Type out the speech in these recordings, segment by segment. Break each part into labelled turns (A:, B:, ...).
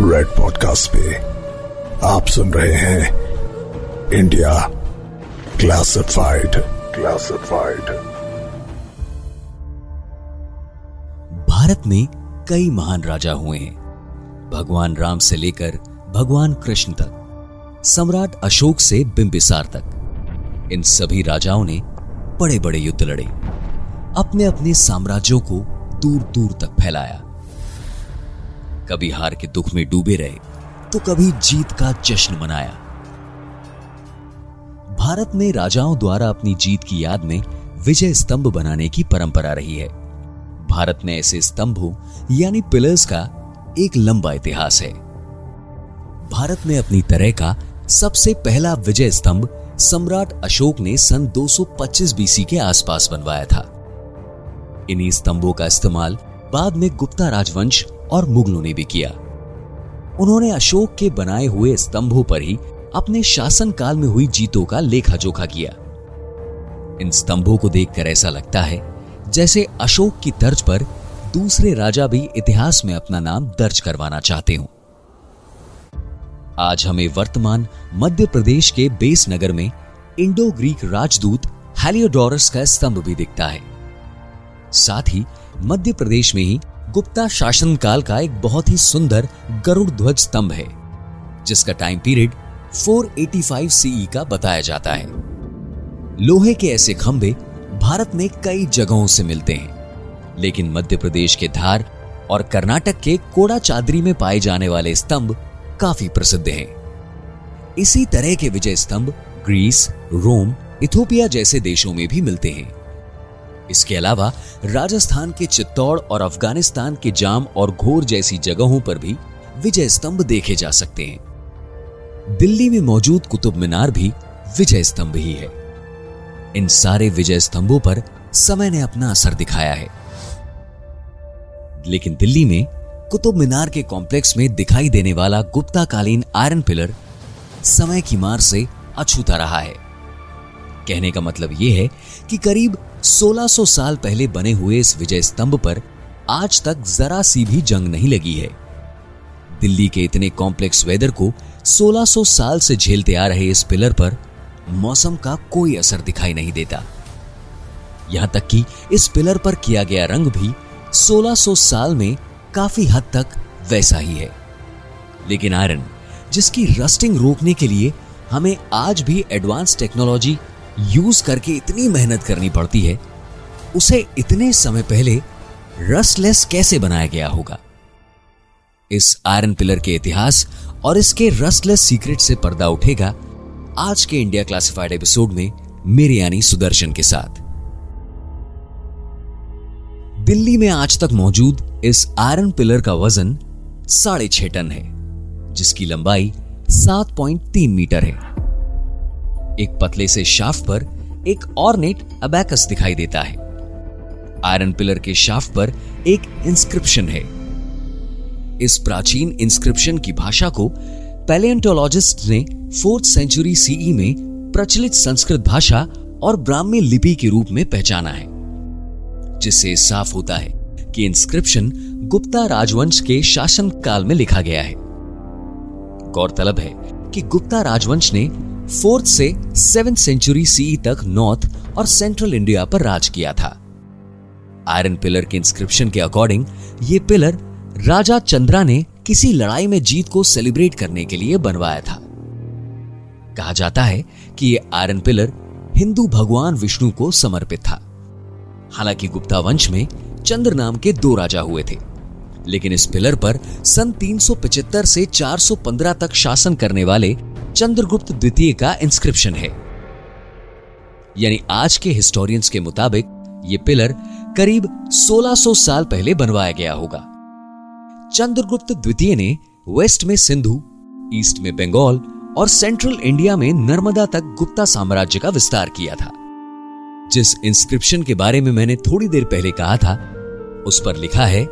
A: Red podcast पे आप सुन रहे हैं इंडिया क्लासिफाइड क्लासिफाइड
B: भारत में कई महान राजा हुए हैं। भगवान राम से लेकर भगवान कृष्ण तक, सम्राट अशोक से बिंबिसार तक। इन सभी राजाओं ने बड़े बड़े युद्ध लड़े अपने अपने साम्राज्यों को दूर दूर तक फैलाया। कभी हार के दुख में डूबे रहे तो कभी जीत का जश्न मनाया। भारत में राजाओं द्वारा अपनी जीत की याद में विजय स्तंभ बनाने की परंपरा रही है। भारत में ऐसे स्तंभों यानी पिलर्स का एक लंबा इतिहास है। भारत में अपनी तरह का सबसे पहला विजय स्तंभ सम्राट अशोक ने सन 225 बीसी के आसपास बनवाया था। इन्हीं स्तंभों का इस्तेमाल बाद में गुप्ता राजवंश और मुगलों ने भी किया। उन्होंने अशोक के बनाए हुए स्तंभों पर ही अपने शासन काल में हुई जीतों का लेखा जोखा किया। इन स्तंभों को देखकर ऐसा लगता है, जैसे अशोक की तर्ज पर दूसरे राजा भी इतिहास में अपना नाम दर्ज करवाना चाहते हो। आज हमें वर्तमान मध्य प्रदेश के बेस नगर में इंडो ग्रीक राजदूत हेलियोडोरस का स्तंभ भी दिखता है। साथ ही मध्य प्रदेश में ही गुप्ता शासन काल का एक बहुत ही सुंदर गरुड़ ध्वज स्तंभ है, जिसका टाइम पीरियड 485 सीई का बताया जाता है। लोहे के ऐसे खंभे भारत में कई जगहों से मिलते हैं, लेकिन मध्य प्रदेश के धार और कर्नाटक के कोड़ा चादरी में पाए जाने वाले स्तंभ काफ़ी प्रसिद्ध हैं। इसी तरह के विजय स्तंभ ग्रीस, रोम, इथोपिया जैसे देशों में भी मिलते हैं। इसके अलावा, राजस्थान के चित्तौड़ और अफ़गानिस्तान के जाम और घोर जैसी जगहों पर भी विजय स्तंभ देखे जा सकते हैं। दिल्ली में मौजूद कुतुब मीनार भी विजय स्तंभ ही है। इन सारे विजय स्तंभों पर समय ने अपना असर दिखाया है। लेकिन दिल्ली में कुतुब मीनार के कॉम्प्लेक्स में दिखाई देने वाला गुप्ताकालीन आयरन पिलर समय की मार से अछूता रहा है। कहने का मतलब यह है कि करीब 1600 साल पहले बने हुए इस विजय स्तंभ पर आज तक जरा सी भी जंग नहीं लगी है। दिल्ली के इतने कॉम्प्लेक्स वेदर को 1600 साल से झेलते आ रहे इस पिलर पर मौसम का कोई असर दिखाई नहीं देता। यहाँ तक कि इस पिलर पर किया गया रंग भी 1600 साल में काफ़ी हद तक वैसा ही है। लेकिन आयरन, जिसकी रस्टिंग रोकने के लिए हमें आज भी एडवांस टेक्नोलॉजी यूज़ करके इतनी मेहनत करनी पड़ती है, उसे इतने समय पहले रस्टलेस कैसे बनाया गया होगा? इस आयरन पिलर के इतिहास और इसके रस्टलेस सीक्रेट से पर्दा उठेगा आज के इंडिया क्लासिफाइड एपिसोड में मेरे यानी सुदर्शन के साथ। दिल्ली में आज तक मौजूद इस आयरन पिलर का वज़न साढ़े छह टन है, जिसकी लंबाई 7.3 मीटर है। एक पतले से शाफ्ट पर एक और नेट अबैकस दिखाई देता है। आयरन पिलर के शाफ्ट पर एक इंस्क्रिप्शन है। इस प्राचीन इंस्क्रिप्शन की भाषा को पैलेंटोलॉजिस्ट ने फोर्थ सेंचुरी सीई में प्रचलित संस्कृत भाषा और ब्राह्मी लिपि के रूप में पहचाना है, जिससे साफ़ होता है कि इंस्क्रिप्शन गुप्ता राजवंश के शासन काल में लिखा गया है। गौरतलब है कि गुप्ता राजवंश ने फोर्थ से सेवेंथ सेंचुरी सी तक नॉर्थ और सेंट्रल इंडिया पर राज किया था। आयरन पिलर के इंस्क्रिप्शन के अकॉर्डिंग ये पिलर राजा चंद्रा ने किसी लड़ाई में जीत को सेलिब्रेट करने के लिए बनवाया था। कहा जाता है कि यह आयरन पिलर हिंदू भगवान विष्णु को समर्पित था। हालाँकि गुप्ता वंश में चंद्र नाम के दो राजा हुए थे, लेकिन इस पिलर पर सन 375 से 415 तक शासन करने वाले चंद्रगुप्त द्वितीय का इंस्क्रिप्शन है। यानी आज के हिस्टोरियंस के मुताबिक यह पिलर करीब 1600 साल पहले बनवाया गया होगा। चंद्रगुप्त द्वितीय ने वेस्ट में सिंधु ईस्ट में बंगाल और सेंट्रल इंडिया में नर्मदा तक गुप्ता साम्राज्य का विस्तार किया था। जिस इंस्क्रिप्शन के बारे में मैंने थोड़ी देर पहले कहा था, उस पर लिखा है,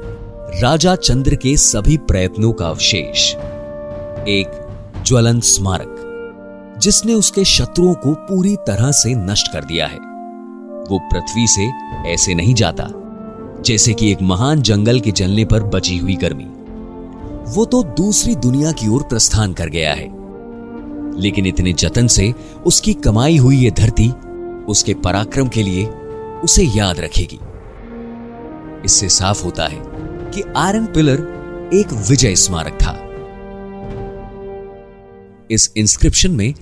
B: राजा चंद्र के सभी प्रयत्नों का अवशेष। एक ज्वलन स्मारक, जिसने उसके शत्रुओं को पूरी तरह से नष्ट कर दिया है। वो पृथ्वी से ऐसे नहीं जाता, जैसे कि एक महान जंगल के जलने पर बची हुई गर्मी। वो तो दूसरी दुनिया की ओर प्रस्थान कर गया है। लेकिन इतने जतन से उसकी कमाई हुई ये धरती, उसके पराक्रम के लिए उसे याद रखेगी। इससे साफ़ होता है कि आयरन पिलर एक विजय स्मारक था। इस इंस्क्रिप्शन में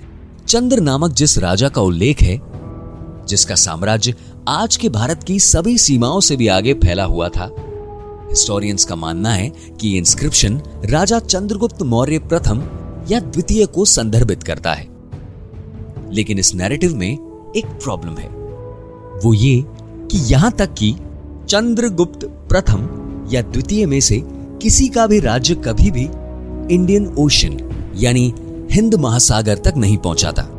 B: चंद्र नामक जिस राजा का उल्लेख है, जिसका साम्राज्य आज के भारत की सभी सीमाओं से भी आगे फैला हुआ था हिस्टोरियंस का मानना है कि इंस्क्रिप्शन राजा चंद्रगुप्त मौर्य प्रथम या द्वितीय को संदर्भित करता है। लेकिन इस नैरेटिव में एक प्रॉब्लम है। वो ये कि यहाँ तक कि चंद्रगुप्त प्रथम या द्वितीय में से किसी का भी राज्य कभी भी इंडियन ओशन यानी हिंद महासागर तक नहीं पहुँचा था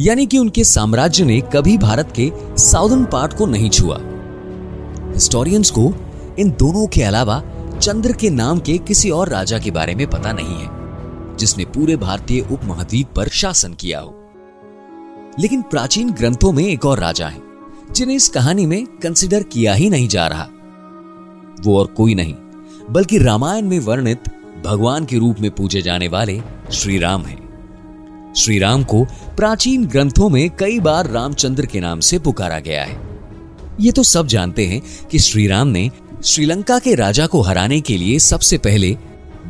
B: यानी कि उनके साम्राज्य ने कभी भारत के साउदर्न पार्ट को नहीं छुआ। हिस्टोरियंस को इन दोनों के अलावा चंद्र के नाम के किसी और राजा के बारे में पता नहीं है, जिसने पूरे भारतीय उपमहाद्वीप पर शासन किया हो। लेकिन प्राचीन ग्रंथों में एक और राजा है, जिन्हें इस कहानी में कंसिडर किया ही नहीं जा रहा। वो और कोई नहीं, बल्कि रामायण में वर्णित भगवान के रूप में पूजे जाने वाले श्री राम हैं। श्री राम को प्राचीन ग्रंथों में कई बार रामचंद्र के नाम से पुकारा गया है। ये तो सब जानते हैं कि श्री राम ने श्रीलंका के राजा को हराने के लिए सबसे पहले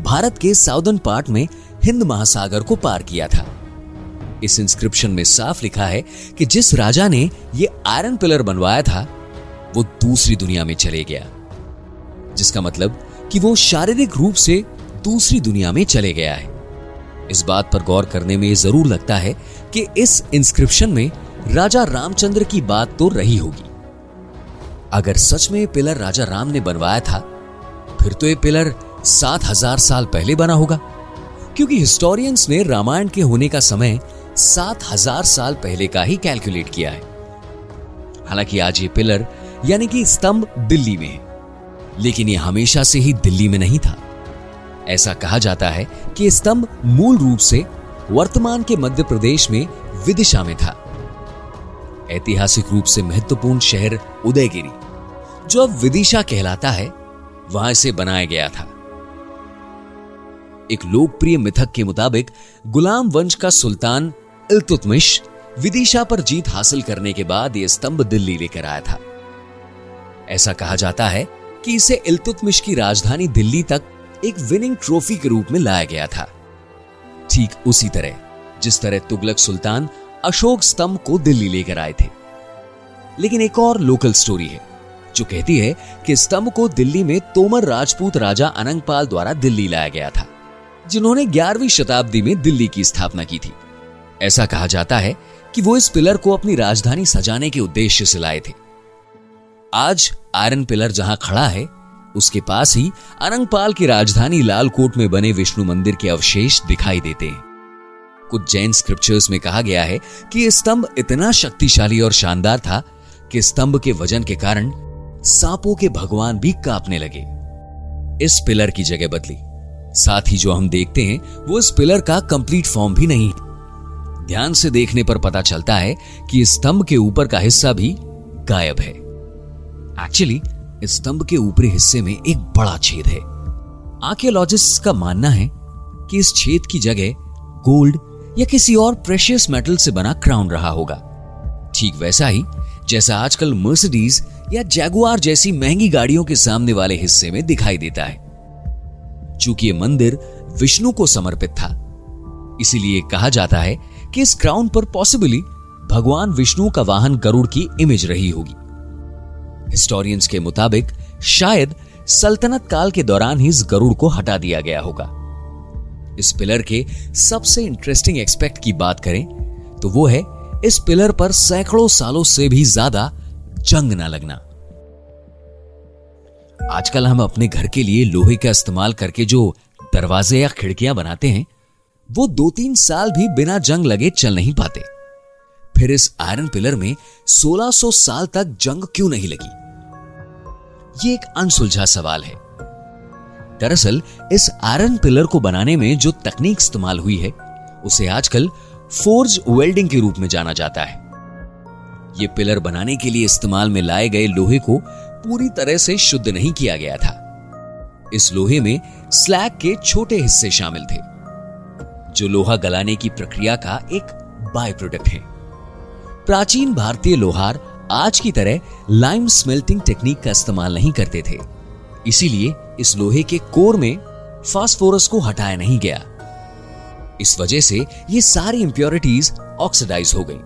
B: भारत के साउदर्न पार्ट में हिंद महासागर को पार किया था। इस इंस्क्रिप्शन में साफ़ लिखा है कि जिस राजा ने यह आयरन पिलर बनवाया था, वो दूसरी दुनिया में चले गया। जिसका मतलब कि वो शारीरिक रूप से दूसरी दुनिया में चले गया है। इस बात पर गौर करने में ज़रूर लगता है कि इस इंस्क्रिप्शन में राजा रामचंद्र की बात तो रही होगी। अगर सच में पिलर राजा राम ने बनवाया था, फिर तो ये पिलर सात हज़ार साल पहले बना होगा। क्योंकि हिस्टोरियंस ने रामायण के होने का समय सात हज़ार साल पहले का ही कैलकुलेट किया है। हालाँकि आज ये पिलर यानी कि स्तंभ दिल्ली में है, लेकिन ये हमेशा से ही दिल्ली में नहीं था। ऐसा कहा जाता है कि स्तंभ मूल रूप से वर्तमान के मध्य प्रदेश में विदिशा में था। ऐतिहासिक रूप से महत्वपूर्ण शहर उदयगिरी, जो अब विदिशा कहलाता है, वहाँ इसे बनाया गया था। एक लोकप्रिय मिथक के मुताबिक, गुलाम वंश का सुल्तान इल्तुतमिश विदिशा पर जीत हासिल करने के बाद यह स्तंभ दिल्ली लेकर आया था। ऐसा कहा जाता है कि इसे इल्तुतमिश की राजधानी दिल्ली तक एक विनिंग ट्रॉफी के रूप में लाया गया था। ठीक उसी तरह, जिस तरह तुगलक सुल्तान अशोक स्तंभ को दिल्ली लेकर आए थे। लेकिन एक और लोकल स्टोरी है, जो कहती है कि स्तंभ को दिल्ली में तोमर राजपूत राजा अनंगपाल द्वारा दिल्ली लाया गया था, जिन्होंने 11वीं शताब्दी में दिल्ली की स्थापना की थी। ऐसा कहा जाता है कि वो इस पिलर को अपनी राजधानी सजाने के उद्देश्य से लाए थे। आज आयरन पिलर जहाँ खड़ा है उसके पास ही अनंगपाल की राजधानी लालकोट में बने विष्णु मंदिर के अवशेष दिखाई देते हैं। कुछ जैन स्क्रिप्चर्स में कहा गया है कि यह स्तंभ इतना शक्तिशाली और शानदार था कि स्तंभ के वज़न के कारण सांपों के भगवान भी कांपने लगे। इस पिलर की जगह बदली। साथ ही जो हम देखते हैं, वो इस पिलर का कंप्लीट फॉर्म भी नहीं। ध्यान से देखने पर पता चलता है कि स्तंभ के ऊपर का हिस्सा भी गायब है। एक्चुअली स्तंभ के ऊपरी हिस्से में एक बड़ा छेद है। आर्कियोलॉजिस्ट का मानना है कि इस छेद की जगह गोल्ड या किसी और प्रेशियस मेटल से बना क्राउन रहा होगा। ठीक वैसा ही, जैसा आजकल मर्सिडीज या जैगुआर जैसी महँगी गाड़ियों के सामने वाले हिस्से में दिखाई देता है। चूँकि ये मंदिर विष्णु को समर्पित था, इसीलिए कहा जाता है कि इस क्राउन पर पॉसिबली भगवान विष्णु का वाहन गरुड़ की इमेज रही होगी। हिस्टोरियंस के मुताबिक, शायद सल्तनत काल के दौरान ही इस गरुड़ को हटा दिया गया होगा। इस पिलर के सबसे इंटरेस्टिंग एक्सपेक्ट की बात करें तो वो है, इस पिलर पर सैकड़ों सालों से भी ज़्यादा जंग ना लगना। आजकल हम अपने घर के लिए लोहे का इस्तेमाल करके जो दरवाजे या खिड़कियाँ बनाते हैं, वो दो तीन साल भी बिना जंग लगे चल नहीं पाते। फिर इस आयरन पिलर में 1600 साल तक जंग क्यों नहीं लगी? ये एक अनसुलझा सवाल है। दरअसल, इस आयरन पिलर को बनाने में जो तकनीक इस्तेमाल हुई है, उसे आजकल फोर्ज वेल्डिंग के रूप में जाना जाता है। ये पिलर बनाने के लिए इस्तेमाल में लाए गए लोहे को पूरी तरह से शुद्ध नहीं किया गया था। इस लोहे में स्लैग के छोटे हिस्से शामिल थे, जो लोहा गलाने की प्रक्रिया का एक बाय प्रोडक्ट है। प्राचीन भारतीय लोहार आज की तरह लाइम स्मेल्टिंग टेक्निक का इस्तेमाल नहीं करते थे। इसीलिए इस लोहे के कोर में फास्फोरस को हटाया नहीं गया। इस वजह से ये सारी इंप्योरिटीज ऑक्सीडाइज हो गई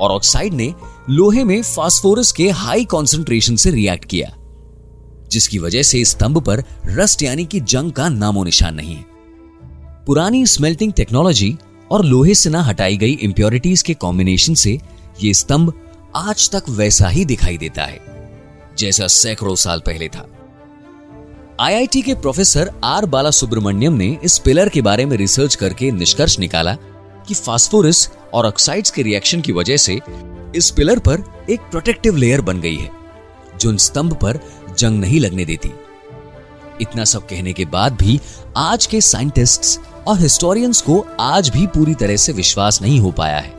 B: और ऑक्साइड ने लोहे में फास्फोरस के हाई कॉन्सेंट्रेशन से रिएक्ट किया, जिसकी वजह से स्तंभ पर रस्ट यानी कि जंग का नामो निशान नहीं है। पुरानी स्मेल्टिंग टेक्नोलॉजी और लोहे से ना हटाई गई इंप्योरिटीज के कॉम्बिनेशन से ये स्तंभ आज तक वैसा ही दिखाई देता है, जैसा सैकड़ों साल पहले था। आईआईटी के प्रोफेसर आर बाला सुब्रमण्यम ने इस पिलर के बारे में रिसर्च करके निष्कर्ष निकाला कि फास्फोरस और ऑक्साइड्स के रिएक्शन की वजह से इस पिलर पर एक प्रोटेक्टिव लेयर बन गई है, जो इन स्तंभ पर जंग नहीं लगने देती। इतना सब कहने के बाद भी आज के साइंटिस्ट्स और हिस्टोरियंस को आज भी पूरी तरह से विश्वास नहीं हो पाया है।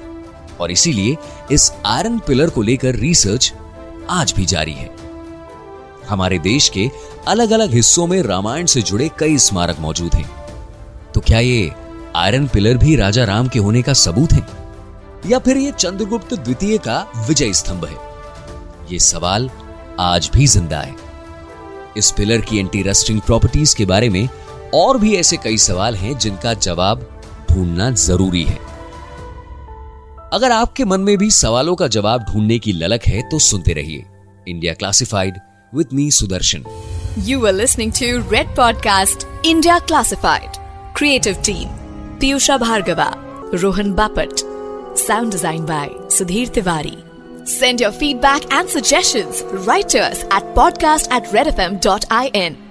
B: और इसीलिए इस आयरन पिलर को लेकर रिसर्च आज भी जारी है। हमारे देश के अलग अलग हिस्सों में रामायण से जुड़े कई स्मारक मौजूद हैं। तो क्या ये आयरन पिलर भी राजा राम के होने का सबूत है? या फिर ये चंद्रगुप्त द्वितीय का विजय स्तंभ है? ये सवाल आज भी ज़िंदा है। इस पिलर की एंटी रस्टिंग प्रॉपर्टीज़ के बारे में और भी ऐसे कई सवाल हैं जिनका जवाब ढूंढना ज़रूरी है। अगर आपके मन में भी सवालों का जवाब ढूँढने की ललक है तो सुनते रहिए India classified with me, Sudarshan.
C: You are listening to Red podcast India classified creative team Piyusha Bhargava Rohan Bapat sound design by Sudhir Tiwari send your feedback and suggestion writers at podcast at Red F M dot I N